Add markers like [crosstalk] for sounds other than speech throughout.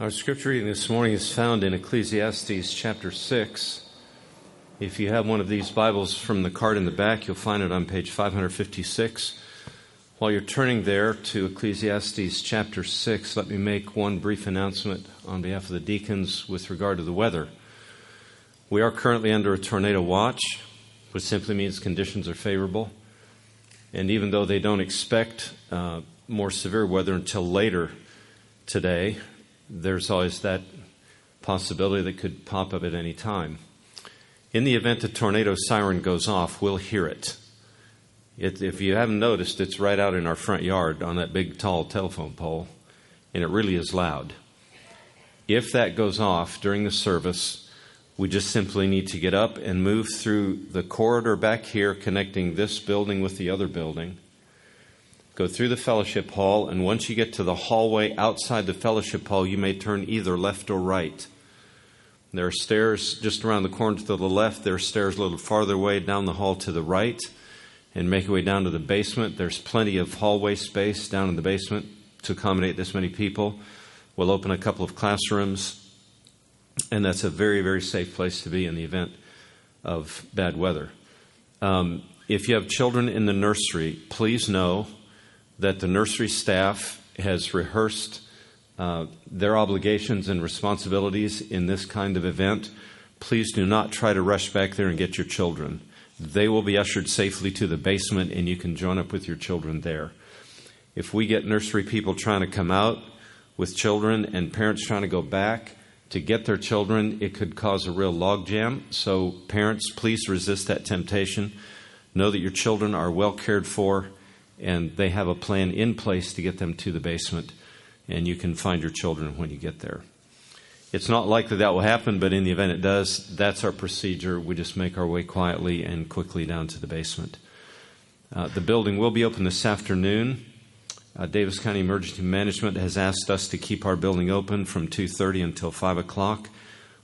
Our scripture reading this morning is found in Ecclesiastes chapter 6. If you have one of these Bibles from the card in the back, you'll find it on page 556. While you're turning there to Ecclesiastes chapter 6, let me make one brief announcement on behalf of the deacons with regard to the weather. We are currently under a tornado watch, which simply means conditions are favorable. And even though they don't expect uh, more severe weather until later today, there's always that possibility that could pop up at any time. In the event a tornado siren goes off, we'll hear it. it. If you haven't noticed, it's right out in our front yard on that big tall telephone pole, and it really is loud. If that goes off during the service, we just simply need to get up and move through the corridor back here connecting this building with the other building go through the fellowship hall, and once you get to the hallway outside the fellowship hall, you may turn either left or right. There are stairs just around the corner to the left. There are stairs a little farther away down the hall to the right. And make your way down to the basement. There's plenty of hallway space down in the basement to accommodate this many people. We'll open a couple of classrooms. And that's a very, very safe place to be in the event of bad weather. Um, if you have children in the nursery, please know that the nursery staff has rehearsed uh, their obligations and responsibilities in this kind of event. Please do not try to rush back there and get your children. They will be ushered safely to the basement, and you can join up with your children there. If we get nursery people trying to come out with children and parents trying to go back to get their children, it could cause a real logjam. So, parents, please resist that temptation. Know that your children are well cared for and they have a plan in place to get them to the basement, and you can find your children when you get there. It's not likely that will happen, but in the event it does, that's our procedure. We just make our way quietly and quickly down to the basement. Uh, the building will be open this afternoon. Uh, Davis County Emergency Management has asked us to keep our building open from 2:30 until 5 o'clock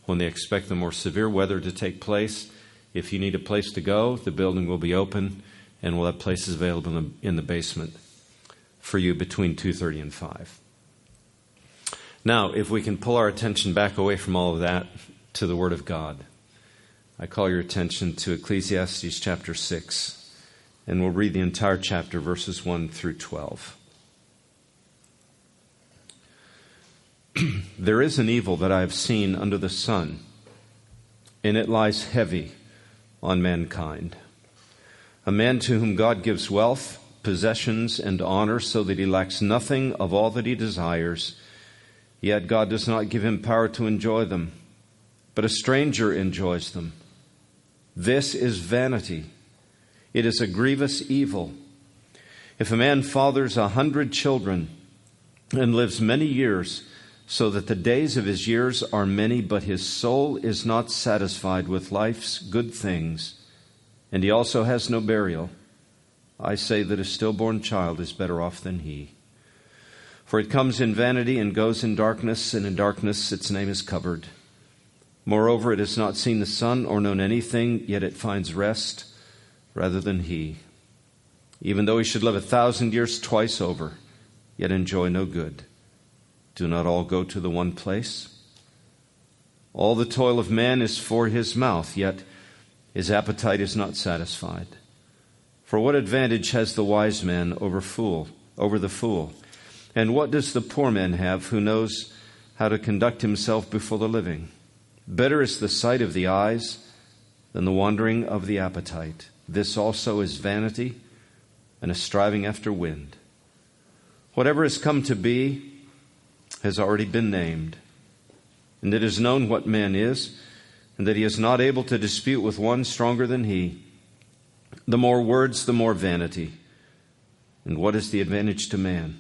when they expect the more severe weather to take place. If you need a place to go, the building will be open and we'll have places available in the, in the basement for you between 2.30 and 5 now if we can pull our attention back away from all of that to the word of god i call your attention to ecclesiastes chapter 6 and we'll read the entire chapter verses 1 through 12 [clears throat] there is an evil that i have seen under the sun and it lies heavy on mankind a man to whom God gives wealth, possessions, and honor so that he lacks nothing of all that he desires, yet God does not give him power to enjoy them, but a stranger enjoys them. This is vanity. It is a grievous evil. If a man fathers a hundred children and lives many years, so that the days of his years are many, but his soul is not satisfied with life's good things, and he also has no burial, I say that a stillborn child is better off than he. For it comes in vanity and goes in darkness, and in darkness its name is covered. Moreover, it has not seen the sun or known anything, yet it finds rest rather than he. Even though he should live a thousand years twice over, yet enjoy no good. Do not all go to the one place? All the toil of man is for his mouth, yet his appetite is not satisfied. For what advantage has the wise man over fool, over the fool? And what does the poor man have who knows how to conduct himself before the living? Better is the sight of the eyes than the wandering of the appetite. This also is vanity and a striving after wind. Whatever has come to be has already been named, and it is known what man is and that he is not able to dispute with one stronger than he. The more words, the more vanity. And what is the advantage to man?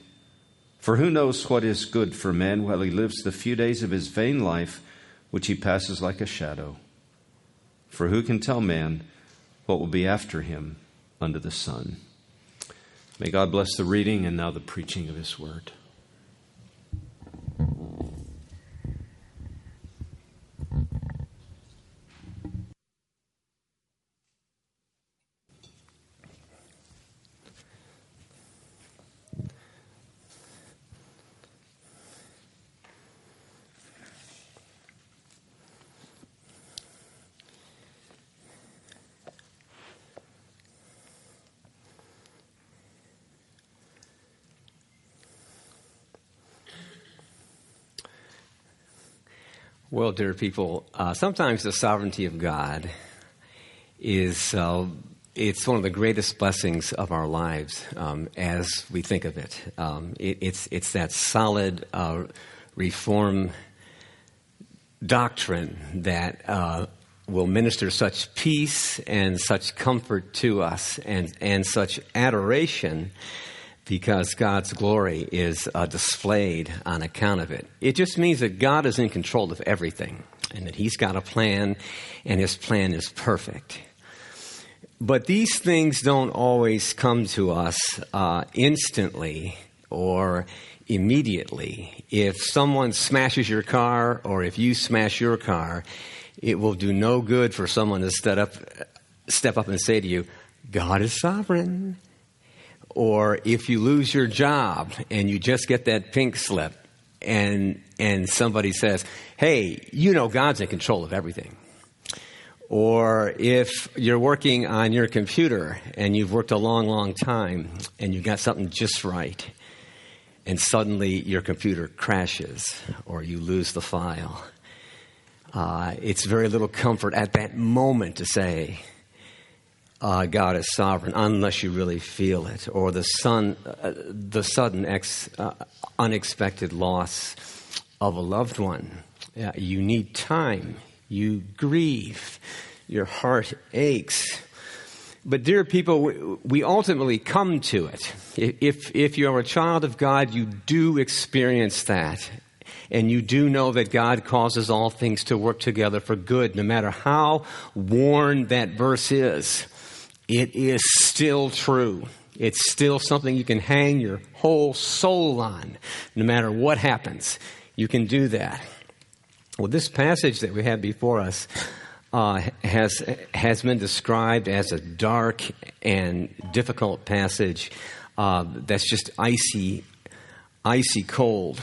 For who knows what is good for man while he lives the few days of his vain life, which he passes like a shadow? For who can tell man what will be after him under the sun? May God bless the reading and now the preaching of his word. Well, dear people, uh, sometimes the sovereignty of God is uh, it's one of the greatest blessings of our lives um, as we think of it. Um, it it's it's that solid uh, reform doctrine that uh, will minister such peace and such comfort to us and and such adoration because God's glory is uh, displayed on account of it. It just means that God is in control of everything and that He's got a plan and His plan is perfect. But these things don't always come to us uh, instantly or immediately. If someone smashes your car or if you smash your car, it will do no good for someone to step up, step up and say to you, God is sovereign. Or if you lose your job and you just get that pink slip and, and somebody says, hey, you know God's in control of everything. Or if you're working on your computer and you've worked a long, long time and you've got something just right, and suddenly your computer crashes or you lose the file, uh, it's very little comfort at that moment to say, uh, God is sovereign unless you really feel it, or the, sun, uh, the sudden ex, uh, unexpected loss of a loved one. you need time. You grieve. Your heart aches. But, dear people, we ultimately come to it. If, if you're a child of God, you do experience that. And you do know that God causes all things to work together for good, no matter how worn that verse is it is still true. It's still something you can hang your whole soul on, no matter what happens. You can do that. Well, this passage that we have before us uh, has has been described as a dark and difficult passage uh, that's just icy, icy cold,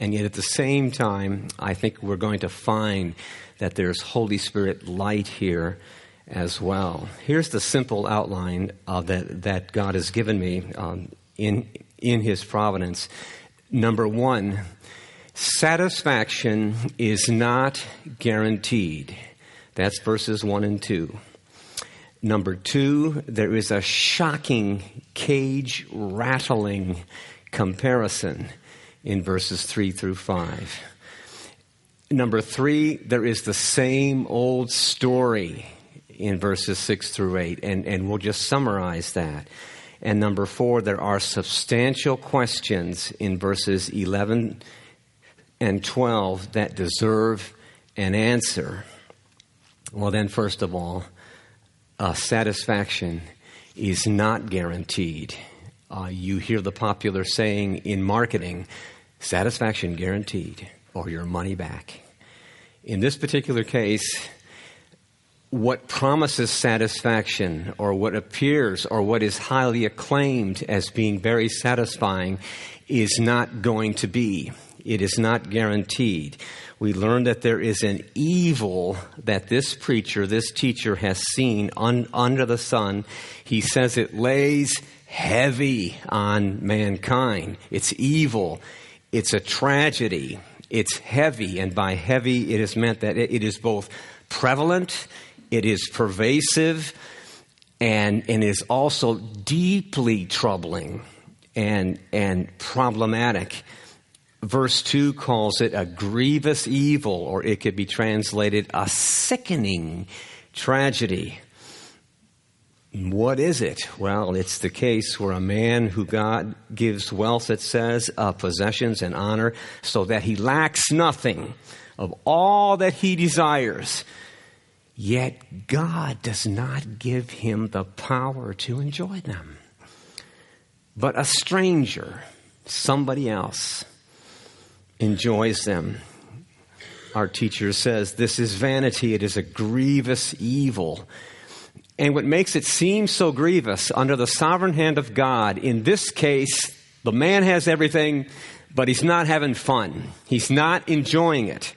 and yet at the same time, I think we're going to find that there's Holy Spirit light here as well. Here's the simple outline uh, that, that God has given me um, in, in His providence. Number one, satisfaction is not guaranteed. That's verses 1 and 2. Number two, there is a shocking, cage rattling comparison in verses 3 through 5. Number three, there is the same old story in verses 6 through 8, and, and we'll just summarize that. And number four, there are substantial questions in verses 11 and 12 that deserve an answer. Well, then, first of all, uh, satisfaction is not guaranteed. Uh, you hear the popular saying in marketing satisfaction guaranteed or your money back. In this particular case, what promises satisfaction or what appears or what is highly acclaimed as being very satisfying is not going to be. It is not guaranteed. We learn that there is an evil that this preacher, this teacher has seen un- under the sun. He says it lays heavy on mankind. It's evil. It's a tragedy. It's heavy. And by heavy, it is meant that it is both prevalent it is pervasive and, and is also deeply troubling and, and problematic. Verse 2 calls it a grievous evil, or it could be translated a sickening tragedy. What is it? Well, it's the case where a man who God gives wealth, it says, uh, possessions and honor, so that he lacks nothing of all that he desires Yet God does not give him the power to enjoy them. But a stranger, somebody else, enjoys them. Our teacher says this is vanity, it is a grievous evil. And what makes it seem so grievous under the sovereign hand of God, in this case, the man has everything, but he's not having fun. He's not enjoying it.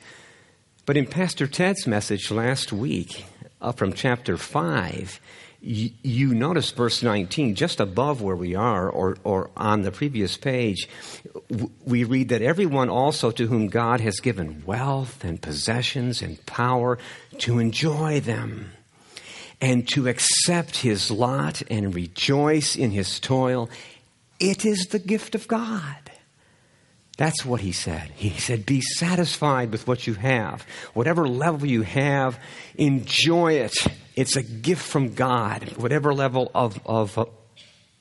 But in Pastor Ted's message last week up from chapter 5, you, you notice verse 19, just above where we are, or, or on the previous page, we read that everyone also to whom God has given wealth and possessions and power to enjoy them and to accept his lot and rejoice in his toil, it is the gift of God. That's what he said. He said, Be satisfied with what you have. Whatever level you have, enjoy it. It's a gift from God, whatever level of, of,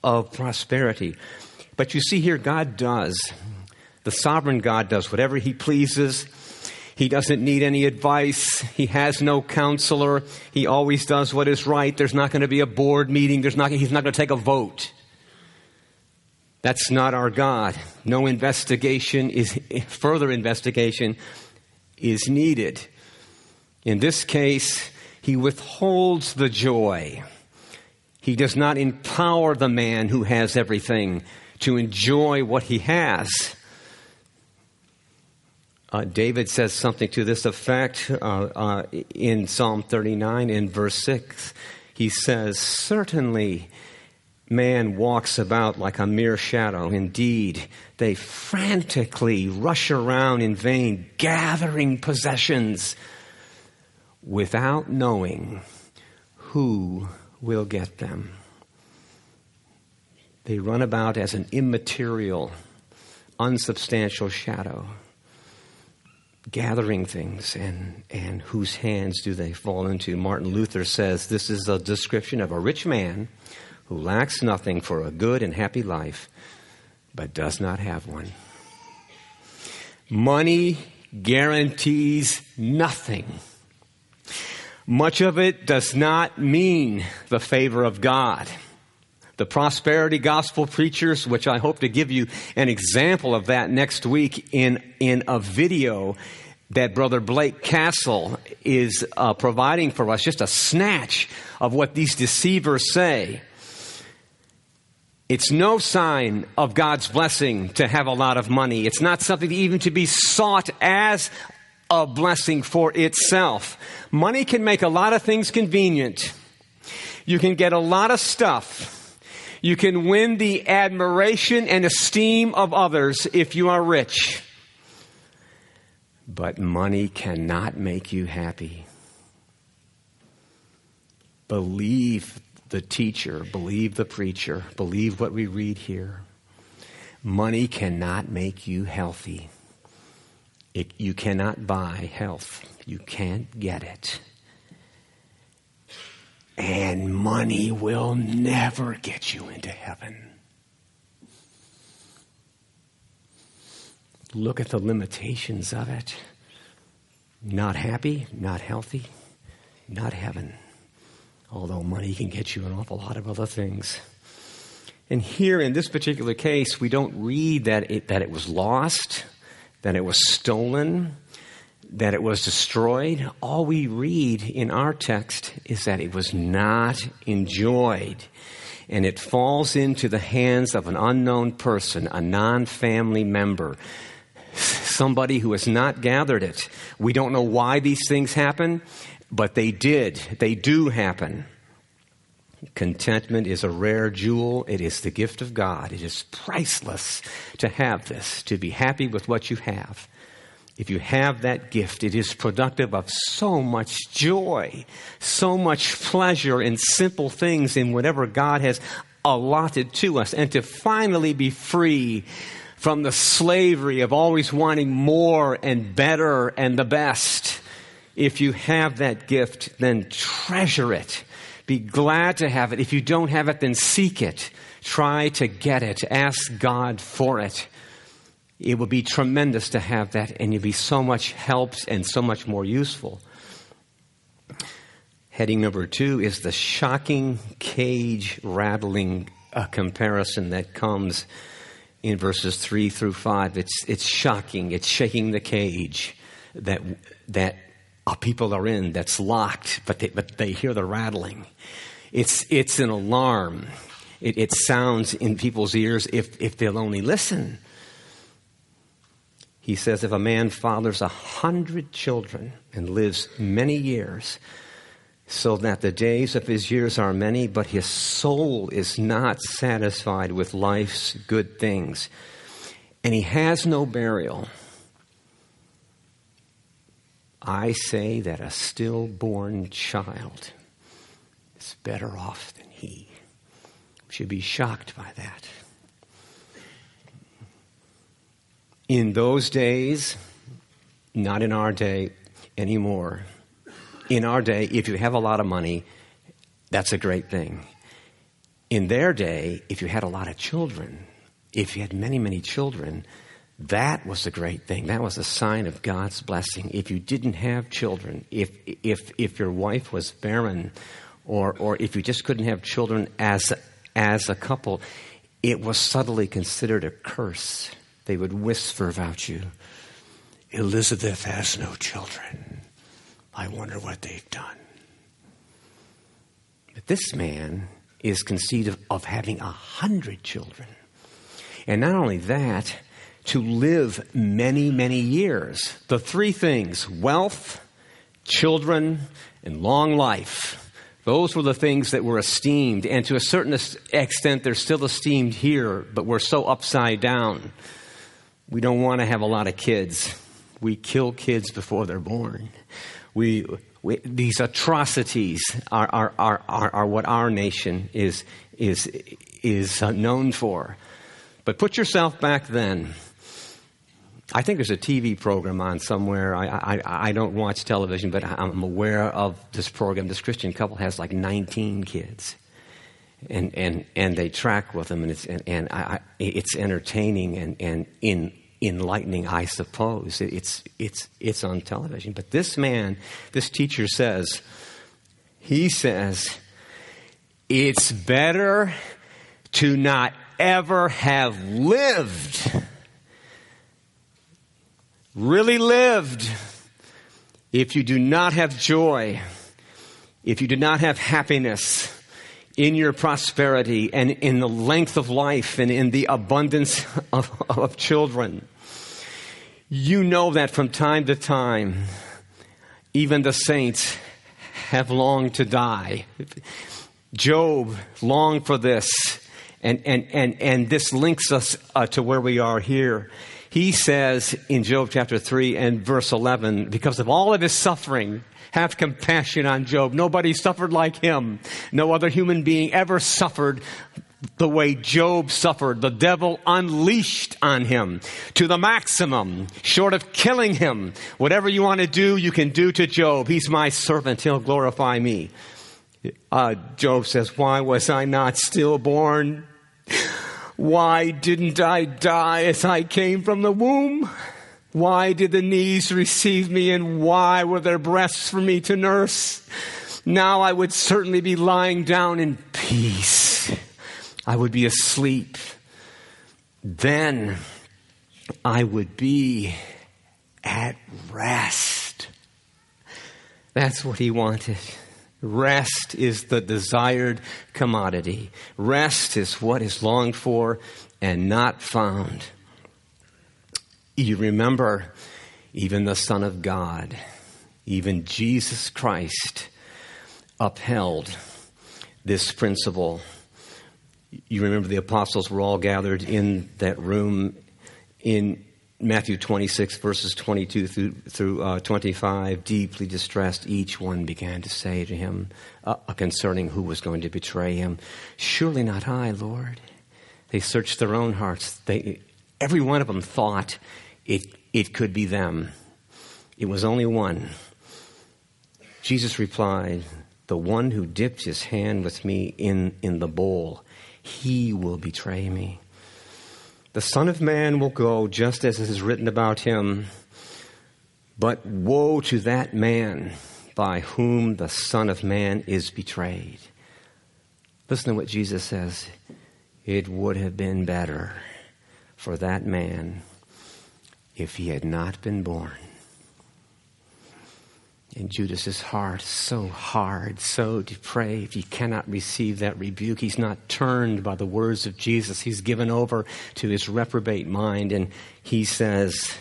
of prosperity. But you see here, God does. The sovereign God does whatever he pleases. He doesn't need any advice. He has no counselor. He always does what is right. There's not going to be a board meeting. There's not, he's not going to take a vote. That's not our God. No investigation is, further investigation is needed. In this case, he withholds the joy. He does not empower the man who has everything to enjoy what he has. Uh, David says something to this effect uh, uh, in Psalm 39 in verse 6. He says, Certainly man walks about like a mere shadow. Indeed, they frantically rush around in vain, gathering possessions without knowing who will get them. They run about as an immaterial, unsubstantial shadow, gathering things, and, and whose hands do they fall into? Martin Luther says this is a description of a rich man who lacks nothing for a good and happy life, but does not have one. Money guarantees nothing. Much of it does not mean the favor of God. The prosperity gospel preachers, which I hope to give you an example of that next week in, in a video that Brother Blake Castle is uh, providing for us, just a snatch of what these deceivers say. It's no sign of God's blessing to have a lot of money. It's not something even to be sought as a blessing for itself. Money can make a lot of things convenient. You can get a lot of stuff. You can win the admiration and esteem of others if you are rich. But money cannot make you happy. Believe the teacher, believe the preacher, believe what we read here. Money cannot make you healthy. It, you cannot buy health. You can't get it. And money will never get you into heaven. Look at the limitations of it. Not happy, not healthy, not heaven although money can get you an awful lot of other things. And here in this particular case, we don't read that it, that it was lost, that it was stolen, that it was destroyed. All we read in our text is that it was not enjoyed. And it falls into the hands of an unknown person, a non family member, somebody who has not gathered it. We don't know why these things happen. But they did. They do happen. Contentment is a rare jewel. It is the gift of God. It is priceless to have this, to be happy with what you have. If you have that gift, it is productive of so much joy, so much pleasure in simple things in whatever God has allotted to us. And to finally be free from the slavery of always wanting more and better and the best if you have that gift, then treasure it. Be glad to have it. If you don't have it, then seek it. Try to get it. Ask God for it. It will be tremendous to have that, and you'll be so much helped and so much more useful. Heading number two is the shocking cage rattling uh, comparison that comes in verses three through five. It's, it's shocking. It's shaking the cage that, that people are in that's locked, but they, but they hear the rattling. It's, it's an alarm. It, it sounds in people's ears if, if they'll only listen. He says, if a man fathers a hundred children and lives many years, so that the days of his years are many, but his soul is not satisfied with life's good things. And he has no burial. I say that a stillborn child is better off than he. Should be shocked by that. In those days, not in our day anymore, in our day, if you have a lot of money, that's a great thing. In their day, if you had a lot of children, if you had many, many children, that was a great thing. That was a sign of God's blessing. If you didn't have children, if, if, if your wife was barren, or, or if you just couldn't have children as, as a couple, it was subtly considered a curse. They would whisper about you Elizabeth has no children. I wonder what they've done. But this man is conceived of, of having a hundred children. And not only that, to live many, many years. The three things wealth, children, and long life. Those were the things that were esteemed. And to a certain extent, they're still esteemed here, but we're so upside down. We don't want to have a lot of kids. We kill kids before they're born. We, we, these atrocities are, are, are, are, are what our nation is, is, is uh, known for. But put yourself back then. I think there's a TV program on somewhere. I, I, I don't watch television, but I'm aware of this program. This Christian couple has like 19 kids. And, and, and they track with them, and it's, and, and I, it's entertaining and, and in, enlightening, I suppose. It's, it's, it's on television. But this man, this teacher says, he says, it's better to not ever have lived, really lived, if you do not have joy, if you do not have happiness in your prosperity and in the length of life and in the abundance [laughs] of, of children. You know that from time to time, even the saints have longed to die. Job longed for this, and, and, and, and this links us uh, to where we are here. He says in Job chapter 3 and verse 11, because of all of his suffering, have compassion on Job. Nobody suffered like him. No other human being ever suffered the way Job suffered. The devil unleashed on him to the maximum, short of killing him. Whatever you want to do, you can do to Job. He's my servant. He'll glorify me. Uh, Job says, Why was I not stillborn? Why didn't I die as I came from the womb? Why did the knees receive me and why were there breasts for me to nurse? Now I would certainly be lying down in peace. I would be asleep. Then I would be at rest. That's what he wanted. Rest is the desired commodity. Rest is what is longed for and not found. You remember, even the Son of God, even Jesus Christ, upheld this principle. You remember the apostles were all gathered in that room in Matthew 26, verses 22 through, through uh, 25, deeply distressed, each one began to say to him uh, concerning who was going to betray him, Surely not I, Lord. They searched their own hearts. They, every one of them thought it, it could be them. It was only one. Jesus replied, The one who dipped his hand with me in, in the bowl, he will betray me. The Son of Man will go just as it is written about him. But woe to that man by whom the Son of Man is betrayed. Listen to what Jesus says. It would have been better for that man if he had not been born. And Judas's heart so hard, so depraved, he cannot receive that rebuke. He's not turned by the words of Jesus. He's given over to his reprobate mind, and he says,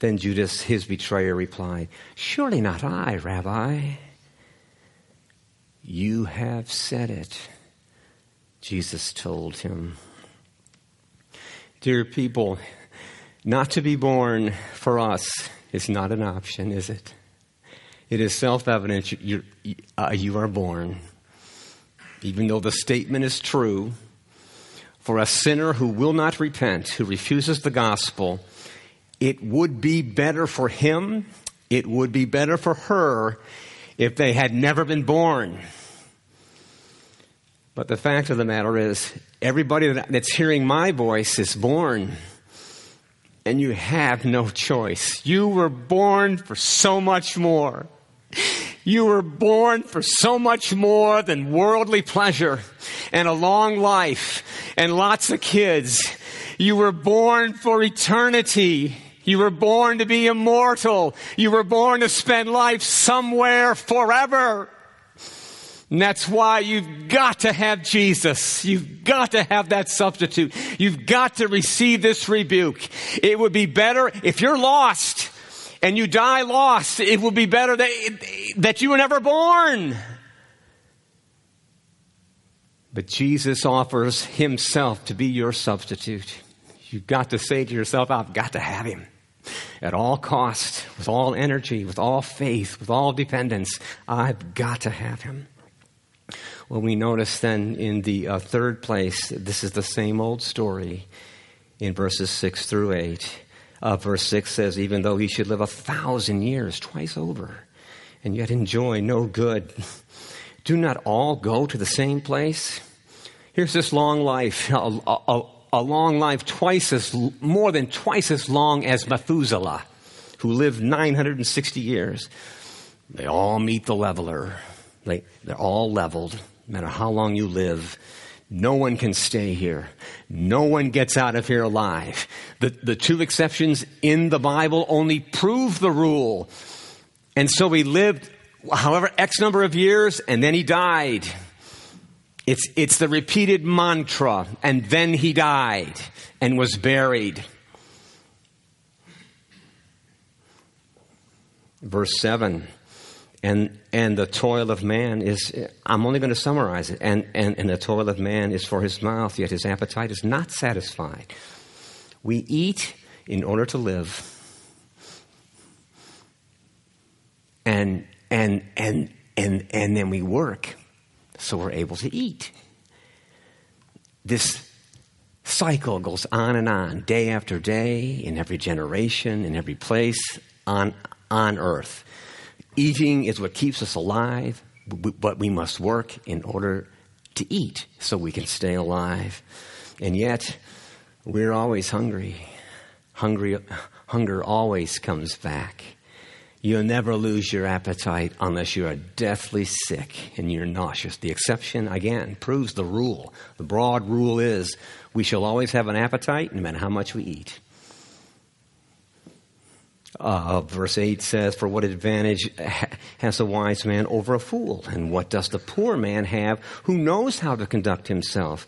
Then Judas, his betrayer, replied, Surely not I, Rabbi. You have said it, Jesus told him. Dear people, not to be born for us is not an option, is it? It is self evident you, uh, you are born. Even though the statement is true, for a sinner who will not repent, who refuses the gospel, it would be better for him, it would be better for her if they had never been born. But the fact of the matter is, everybody that's hearing my voice is born. And you have no choice. You were born for so much more. You were born for so much more than worldly pleasure and a long life and lots of kids. You were born for eternity. You were born to be immortal. You were born to spend life somewhere forever. And that's why you've got to have Jesus. You've got to have that substitute. You've got to receive this rebuke. It would be better if you're lost and you die lost. It would be better that, that you were never born. But Jesus offers himself to be your substitute. You've got to say to yourself, I've got to have him at all cost, with all energy, with all faith, with all dependence. I've got to have him. Well, we notice then in the uh, third place, this is the same old story in verses 6 through 8. Uh, verse 6 says, Even though he should live a thousand years, twice over, and yet enjoy no good, [laughs] do not all go to the same place? Here's this long life, [laughs] a, a, a long life twice as, more than twice as long as Methuselah, who lived 960 years. They all meet the leveler. They, they're all leveled, no matter how long you live. No one can stay here. No one gets out of here alive. The, the two exceptions in the Bible only prove the rule. And so he lived, however, X number of years, and then he died. It's, it's the repeated mantra, and then he died and was buried. Verse 7 and and the toil of man is i'm only going to summarize it. And, and and the toil of man is for his mouth yet his appetite is not satisfied. We eat in order to live. And and and and and then we work so we're able to eat. This cycle goes on and on day after day in every generation in every place on on earth Eating is what keeps us alive, but we must work in order to eat so we can stay alive. And yet, we're always hungry. Hungry, hunger always comes back. You'll never lose your appetite unless you are deathly sick and you're nauseous. The exception, again, proves the rule. The broad rule is we shall always have an appetite no matter how much we eat. Uh, verse 8 says, For what advantage has a wise man over a fool? And what does the poor man have who knows how to conduct himself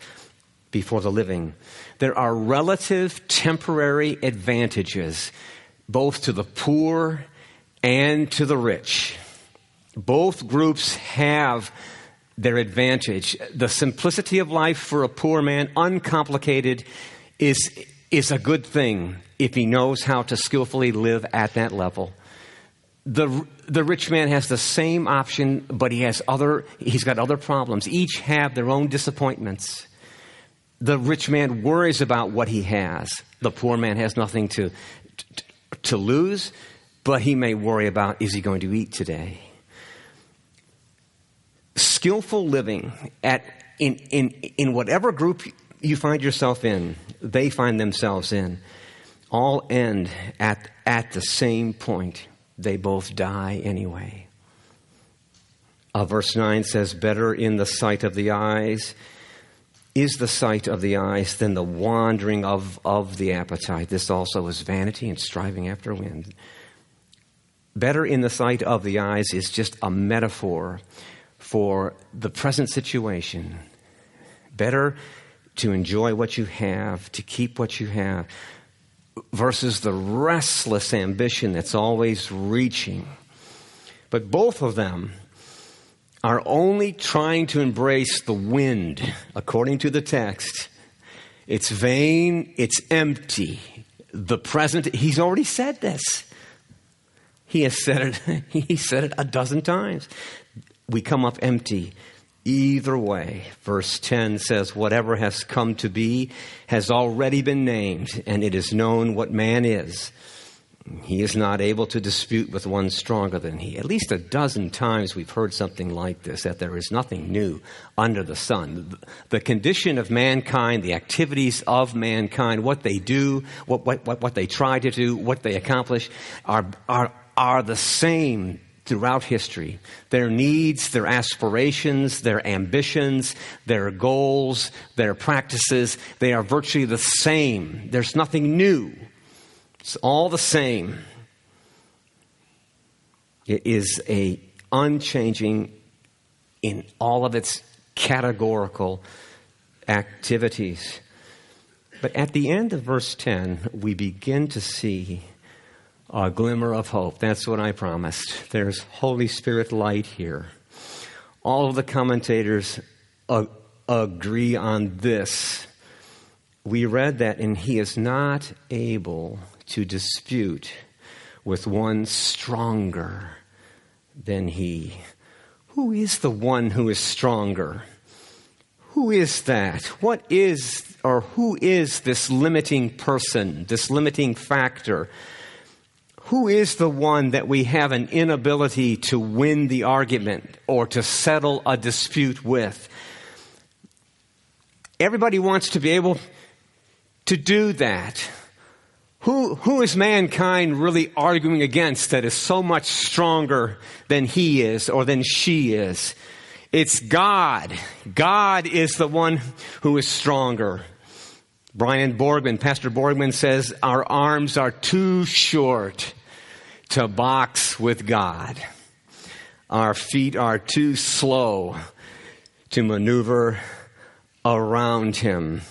before the living? There are relative temporary advantages both to the poor and to the rich. Both groups have their advantage. The simplicity of life for a poor man, uncomplicated, is, is a good thing if he knows how to skillfully live at that level. The, the rich man has the same option, but he has other, he's got other problems. Each have their own disappointments. The rich man worries about what he has. The poor man has nothing to, to, to lose, but he may worry about is he going to eat today? Skillful living at, in, in, in whatever group you find yourself in, they find themselves in all end at, at the same point. They both die anyway. Uh, verse 9 says, Better in the sight of the eyes is the sight of the eyes than the wandering of, of the appetite. This also is vanity and striving after wind. Better in the sight of the eyes is just a metaphor for the present situation. Better to enjoy what you have, to keep what you have versus the restless ambition that's always reaching. But both of them are only trying to embrace the wind, according to the text, it's vain, it's empty. The present, he's already said this. He has said it, [laughs] he said it a dozen times. We come up empty either way. Verse 10 says, Whatever has come to be has already been named, and it is known what man is. He is not able to dispute with one stronger than he. At least a dozen times we've heard something like this that there is nothing new under the sun. The condition of mankind, the activities of mankind, what they do, what, what, what, what they try to do, what they accomplish, are, are, are the same throughout history. Their needs, their aspirations, their ambitions, their goals, their practices, they are virtually the same. There's nothing new. It's all the same. It is a unchanging in all of its categorical activities. But at the end of verse 10, we begin to see a glimmer of hope. That's what I promised. There's Holy Spirit light here. All of the commentators ag- agree on this. We read that, and he is not able to dispute with one stronger than he. Who is the one who is stronger? Who is that? What is, or who is this limiting person, this limiting factor? Who is the one that we have an inability to win the argument or to settle a dispute with? Everybody wants to be able to do that. Who, who is mankind really arguing against that is so much stronger than he is or than she is? It's God. God is the one who is stronger. Brian Borgman, Pastor Borgman says, Our arms are too short to box with God. Our feet are too slow to maneuver around Him.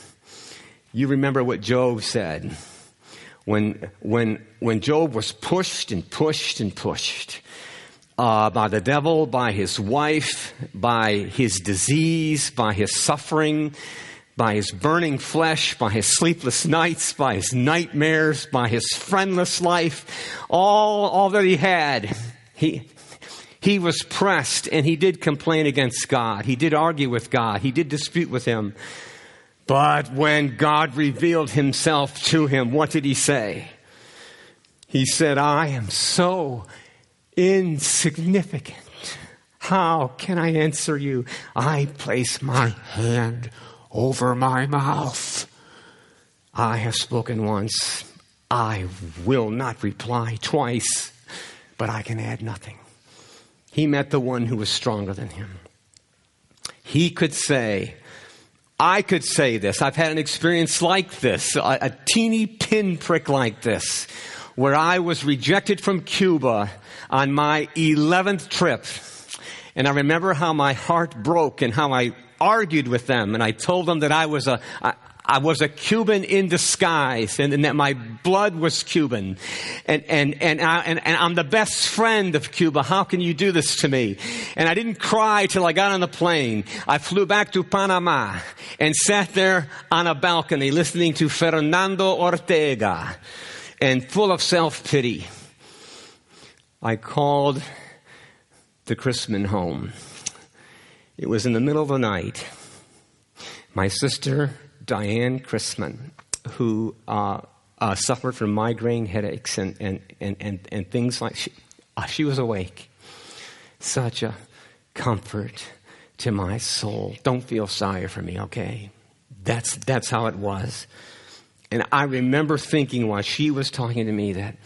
You remember what Job said when, when, when Job was pushed and pushed and pushed uh, by the devil, by his wife, by his disease, by his suffering, by his burning flesh, by his sleepless nights, by his nightmares, by his friendless life, all, all that he had, he, he was pressed and he did complain against God. He did argue with God. He did dispute with him. But when God revealed himself to him, what did he say? He said, I am so insignificant. How can I answer you? I place my hand over my mouth. I have spoken once. I will not reply twice, but I can add nothing. He met the one who was stronger than him. He could say, I could say this. I've had an experience like this, a, a teeny pinprick like this, where I was rejected from Cuba on my 11th trip. And I remember how my heart broke and how I argued with them. And I told them that I was a, I was a Cuban in disguise and, and that my blood was Cuban. And, and, and, I, and, and I'm the best friend of Cuba. How can you do this to me? And I didn't cry till I got on the plane. I flew back to Panama and sat there on a balcony listening to Fernando Ortega and full of self-pity. I called the Chrisman home. It was in the middle of the night. My sister Diane Chrisman, who uh, uh, suffered from migraine headaches and, and, and, and, and things like she, uh, she was awake. Such a comfort to my soul. Don't feel sorry for me, okay? That's, that's how it was. And I remember thinking while she was talking to me that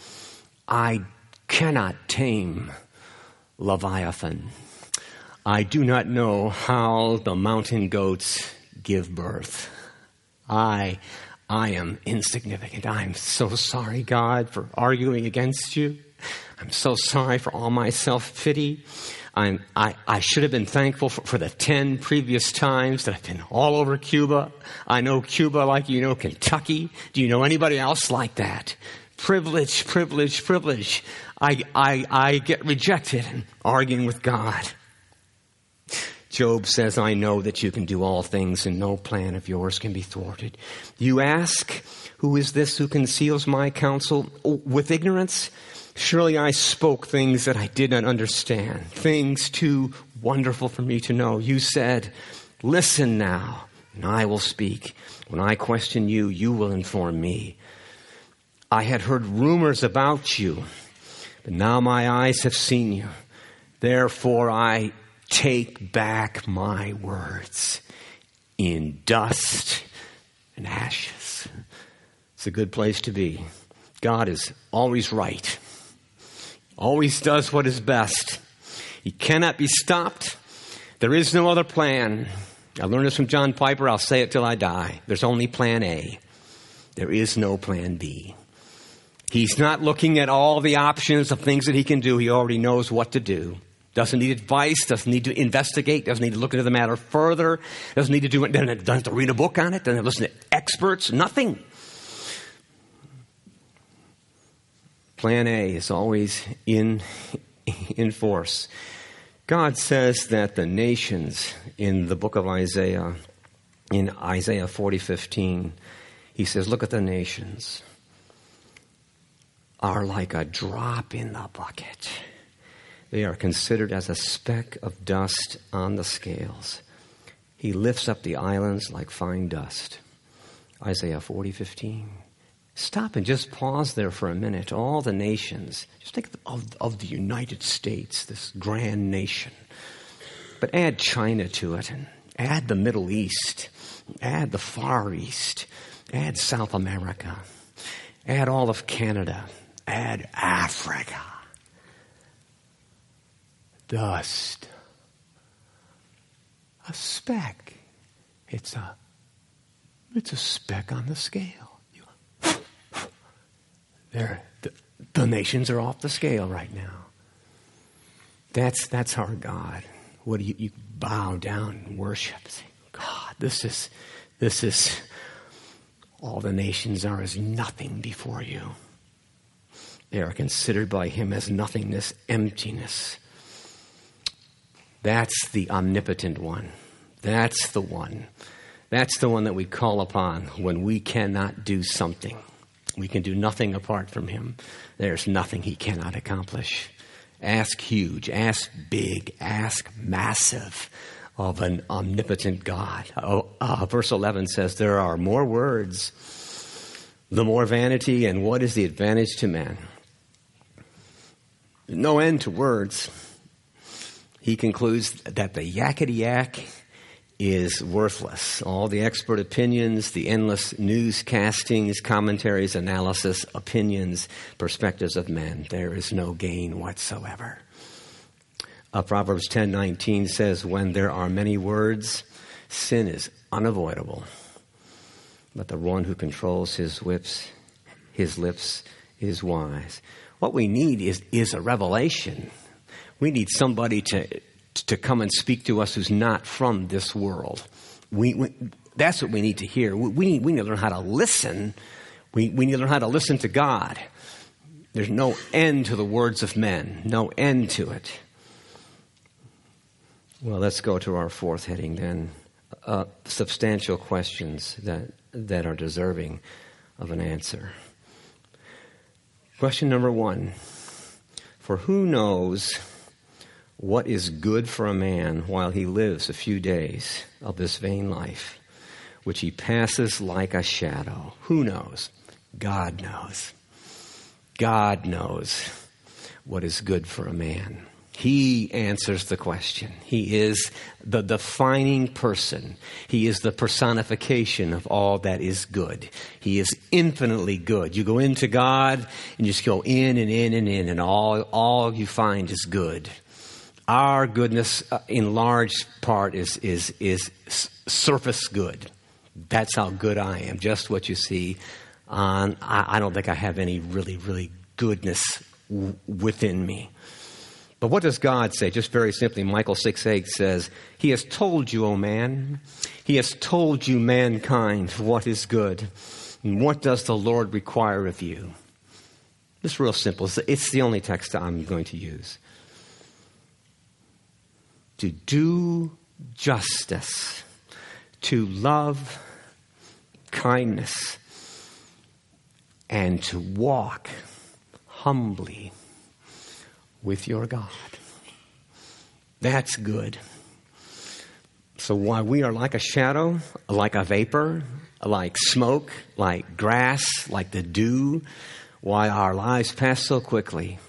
I cannot tame Leviathan. I do not know how the mountain goats give birth. I, I am insignificant. I'm so sorry, God, for arguing against you. I'm so sorry for all my self pity. I, I should have been thankful for, for, the 10 previous times that I've been all over Cuba. I know Cuba like you know Kentucky. Do you know anybody else like that? Privilege, privilege, privilege. I, I, I get rejected and arguing with God. Job says, I know that you can do all things and no plan of yours can be thwarted. You ask, Who is this who conceals my counsel oh, with ignorance? Surely I spoke things that I did not understand, things too wonderful for me to know. You said, Listen now, and I will speak. When I question you, you will inform me. I had heard rumors about you, but now my eyes have seen you. Therefore I take back my words in dust and ashes. It's a good place to be. God is always right, always does what is best. He cannot be stopped. There is no other plan. I learned this from John Piper. I'll say it till I die. There's only plan A. There is no plan B. He's not looking at all the options of things that he can do. He already knows what to do. Doesn't need advice, doesn't need to investigate, doesn't need to look into the matter further, doesn't need to do it, doesn't have to read a book on it, doesn't have to listen to experts, nothing. Plan A is always in, [laughs] in force. God says that the nations in the book of Isaiah, in Isaiah 40 15, he says, Look at the nations, are like a drop in the bucket they are considered as a speck of dust on the scales. He lifts up the islands like fine dust. Isaiah 40, 15. Stop and just pause there for a minute. All the nations, just think of, of the United States, this grand nation. But add China to it, and add the Middle East, add the Far East, add South America, add all of Canada, add Africa dust. A speck. It's a it's a speck on the scale. There, the, the nations are off the scale right now. That's that's our God. What do you, you bow down and worship? Say, God, this is this is all the nations are as nothing before you. They are considered by him as nothingness, emptiness. That's the omnipotent one. That's the one. That's the one that we call upon when we cannot do something. We can do nothing apart from him. There's nothing he cannot accomplish. Ask huge, ask big, ask massive of an omnipotent God. Oh, uh, verse 11 says, There are more words, the more vanity, and what is the advantage to man? No end to words he concludes that the yakety yak is worthless. All the expert opinions, the endless newscastings, commentaries, analysis, opinions, perspectives of men, there is no gain whatsoever. Uh, Proverbs 10:19 says, "When there are many words, sin is unavoidable. But the one who controls his lips, his lips is wise." What we need is, is a revelation we need somebody to, to come and speak to us who's not from this world. We, we that's what we need to hear. We, we, need, we need to learn how to listen. We, we need to learn how to listen to God. There's no end to the words of men, no end to it. Well, let's go to our fourth heading then. Uh, substantial questions that, that are deserving of an answer. Question number one For who knows what is good for a man while he lives a few days of this vain life, which he passes like a shadow. Who knows? God knows. God knows what is good for a man. He answers the question. He is the defining person. He is the personification of all that is good. He is infinitely good. You go into God and you just go in and in and in, and all, all you find is good. Our goodness, uh, in large part, is, is, is surface good. That's how good I am. Just what you see on. I, I don't think I have any really, really goodness w- within me. But what does God say? Just very simply, Micah 6 8 says, He has told you, O man, He has told you, mankind, what is good. And what does the Lord require of you? It's real simple. It's the only text I'm going to use to do justice, to love kindness, and to walk humbly with your God. That's good. So while we are like a shadow, like a vapor, like smoke, like grass, like the dew, why our lives pass so quickly,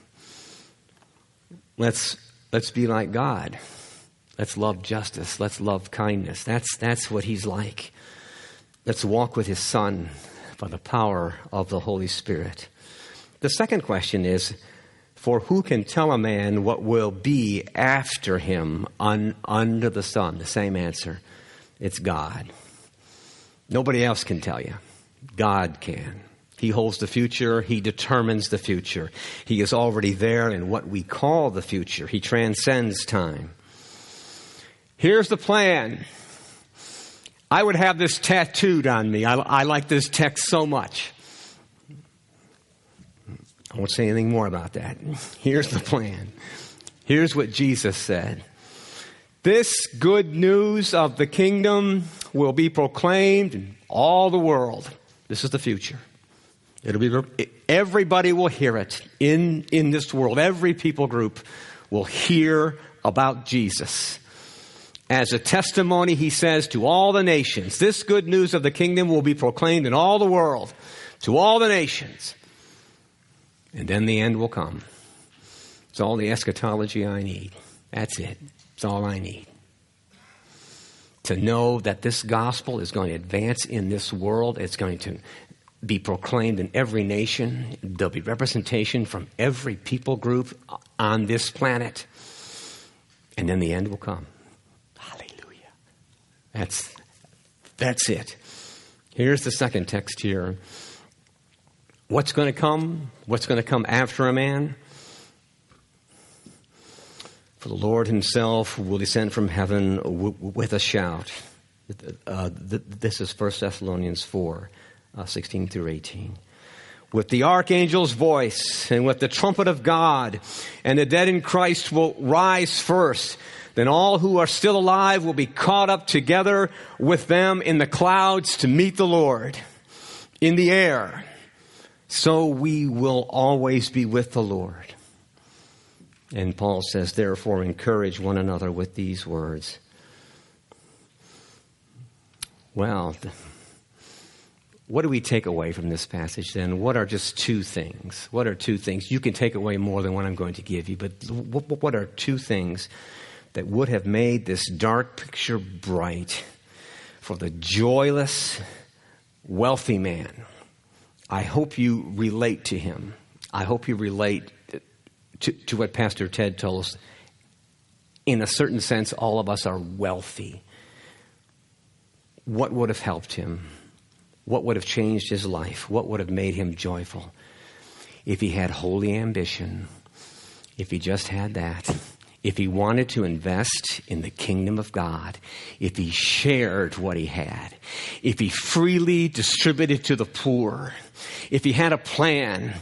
let's, let's be like God. Let's love justice. Let's love kindness. That's, that's what He's like. Let's walk with His Son by the power of the Holy Spirit. The second question is For who can tell a man what will be after him un, under the sun? The same answer. It's God. Nobody else can tell you. God can. He holds the future. He determines the future. He is already there in what we call the future. He transcends time. Here's the plan. I would have this tattooed on me. I, I like this text so much. I won't say anything more about that. Here's the plan. Here's what Jesus said. This good news of the kingdom will be proclaimed in all the world. This is the future. It'll be everybody will hear it in in this world. Every people group will hear about Jesus. As a testimony, he says to all the nations, this good news of the kingdom will be proclaimed in all the world, to all the nations. And then the end will come. It's all the eschatology I need. That's it. It's all I need to know that this gospel is going to advance in this world. It's going to be proclaimed in every nation. There'll be representation from every people group on this planet. And then the end will come. That's, that's it. Here's the second text here. What's going to come? What's going to come after a man? For the Lord himself will descend from heaven with a shout. Uh, this is 1 Thessalonians 4 uh, 16 through 18. With the archangel's voice and with the trumpet of God, and the dead in Christ will rise first. Then all who are still alive will be caught up together with them in the clouds to meet the Lord in the air. So we will always be with the Lord. And Paul says, therefore, encourage one another with these words. Well, what do we take away from this passage then? What are just two things? What are two things? You can take away more than what I'm going to give you, but what are two things that would have made this dark picture bright for the joyless, wealthy man? I hope you relate to him. I hope you relate to, to what Pastor Ted told us. In a certain sense, all of us are wealthy. What would have helped him? What would have changed his life? What would have made him joyful? If he had holy ambition, if he just had that, if he wanted to invest in the kingdom of God, if he shared what he had, if he freely distributed to the poor, if he had a plan,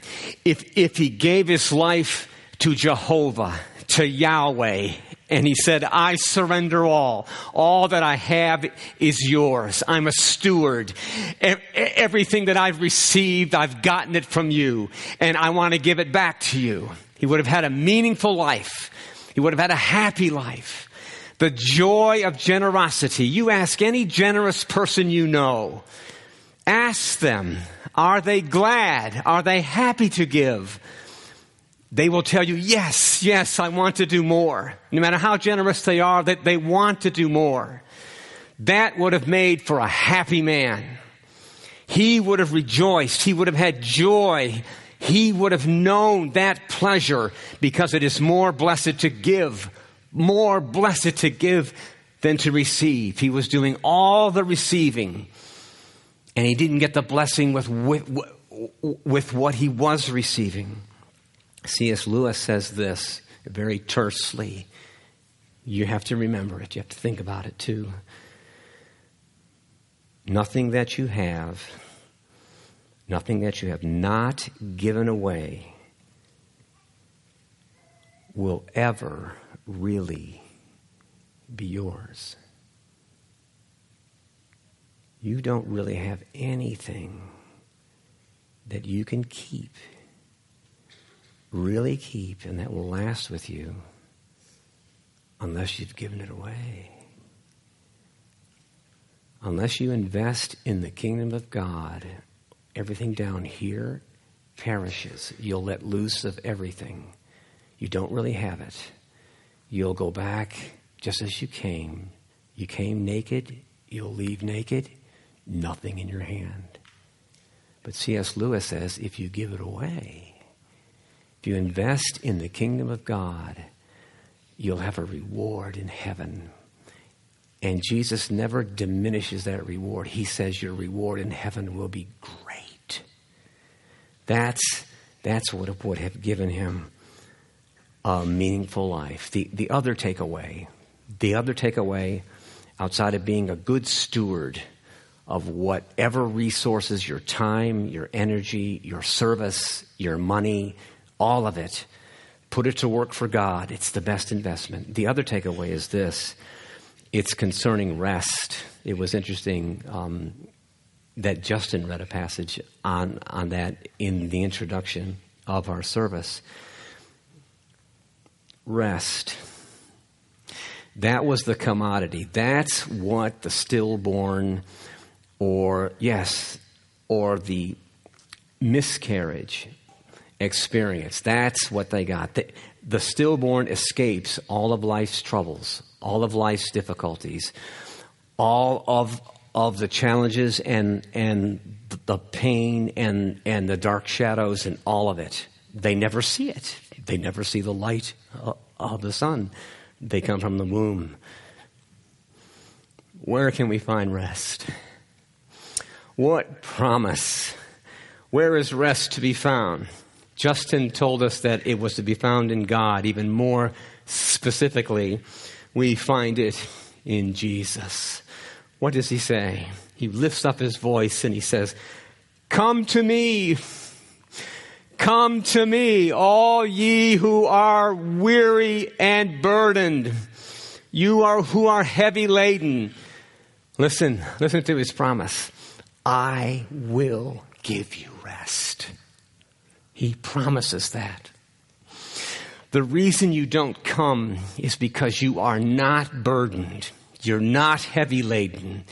if, if he gave his life to Jehovah, to Yahweh, and he said, I surrender all. All that I have is yours. I'm a steward. Everything that I've received, I've gotten it from you, and I want to give it back to you. He would have had a meaningful life. He would have had a happy life. The joy of generosity. You ask any generous person you know, ask them, are they glad? Are they happy to give? they will tell you, yes, yes, I want to do more. No matter how generous they are, that they want to do more. That would have made for a happy man. He would have rejoiced. He would have had joy. He would have known that pleasure because it is more blessed to give, more blessed to give than to receive. He was doing all the receiving and he didn't get the blessing with, with, with what he was receiving. C.S. Lewis says this very tersely. You have to remember it, you have to think about it too. Nothing that you have, nothing that you have not given away will ever really be yours. You don't really have anything that you can keep, really keep, and that will last with you unless you've given it away. Unless you invest in the kingdom of God, everything down here perishes. You'll let loose of everything. You don't really have it. You'll go back just as you came. You came naked, you'll leave naked, nothing in your hand. But C.S. Lewis says if you give it away, if you invest in the kingdom of God, you'll have a reward in heaven. And Jesus never diminishes that reward. He says your reward in heaven will be great. That's, that's what would have given him a meaningful life. The, the other takeaway, the other takeaway outside of being a good steward of whatever resources, your time, your energy, your service, your money, all of it, put it to work for God. It's the best investment. The other takeaway is this it's concerning rest. It was interesting um, that Justin read a passage on, on that in the introduction of our service rest. That was the commodity. That's what the stillborn, or yes, or the miscarriage experience. That's what they got. The, the stillborn escapes all of life's troubles, all of life's difficulties, all of of the challenges and and the pain and and the dark shadows and all of it. They never see it. They never see the light uh, of the sun. They come from the womb. Where can we find rest? What promise? Where is rest to be found? Justin told us that it was to be found in God. Even more specifically, we find it in Jesus. What does he say? He lifts up his voice and he says, Come to me Come to me, all ye who are weary and burdened. You are who are heavy laden. Listen, listen to his promise. I will give you rest. He promises that. The reason you don't come is because you are not burdened. You're not heavy laden.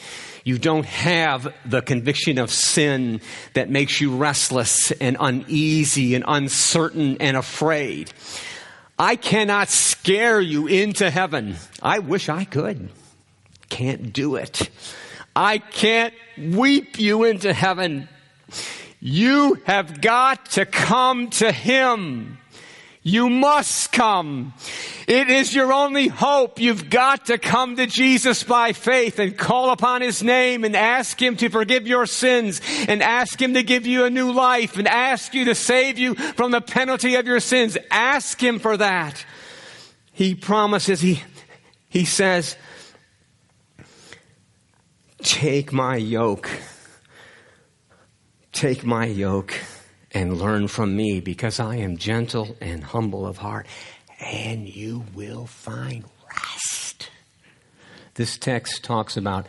You don't have the conviction of sin that makes you restless and uneasy and uncertain and afraid. I cannot scare you into heaven. I wish I could. Can't do it. I can't weep you into heaven. You have got to come to Him. You must come. It is your only hope. You've got to come to Jesus by faith and call upon His name and ask Him to forgive your sins and ask Him to give you a new life and ask you to save you from the penalty of your sins. Ask Him for that. He promises, He, He says, take my yoke. Take my yoke and learn from me because I am gentle and humble of heart, and you will find rest. This text talks about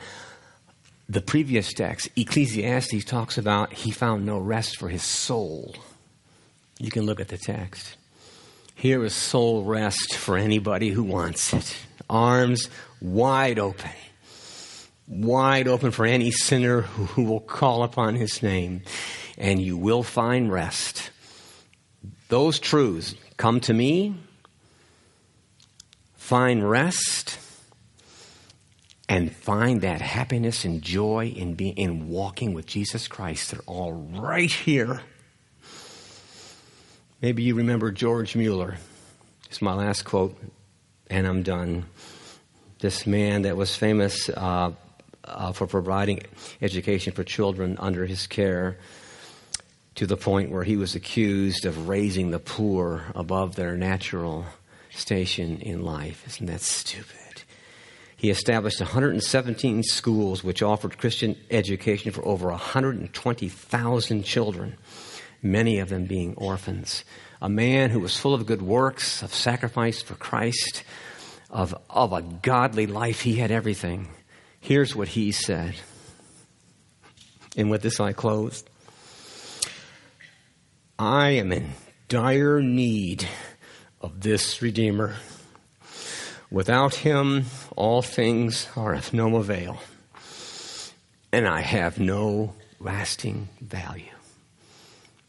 the previous text, Ecclesiastes, talks about he found no rest for his soul. You can look at the text. Here is soul rest for anybody who wants it. Arms wide open. Wide open for any sinner who will call upon his name and you will find rest. Those truths come to me, find rest, and find that happiness and joy in being in walking with Jesus Christ. They're all right here. Maybe you remember George Mueller. It's my last quote, and I'm done. This man that was famous uh, uh, for providing education for children under his care to the point where he was accused of raising the poor above their natural station in life. Isn't that stupid? He established 117 schools which offered Christian education for over 120,000 children, many of them being orphans. A man who was full of good works, of sacrifice for Christ, of, of a godly life. He had everything. Here's what he said. And with this I close. I am in dire need of this Redeemer. Without him, all things are of no avail, and I have no lasting value.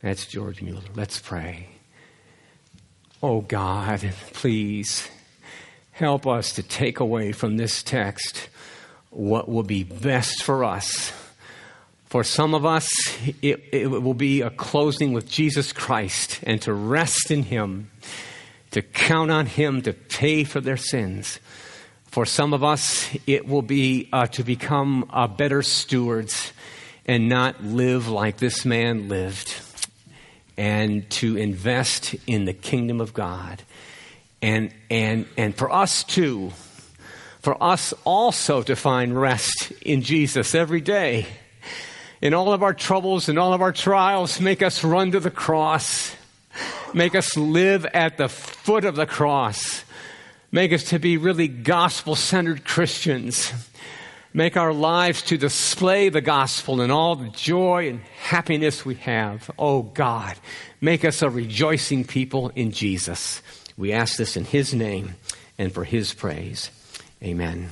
That's George Mueller. Let's pray. Oh God, please help us to take away from this text what will be best for us. For some of us, it, it will be a closing with Jesus Christ and to rest in Him to count on Him to pay for their sins. For some of us, it will be uh, to become uh, better stewards and not live like this man lived, and to invest in the kingdom of God. And, and, and for us too, for us also to find rest in Jesus every day. In all of our troubles and all of our trials, make us run to the cross Make us live at the foot of the cross. Make us to be really gospel centered Christians. Make our lives to display the gospel and all the joy and happiness we have. Oh God, make us a rejoicing people in Jesus. We ask this in His name and for His praise. Amen.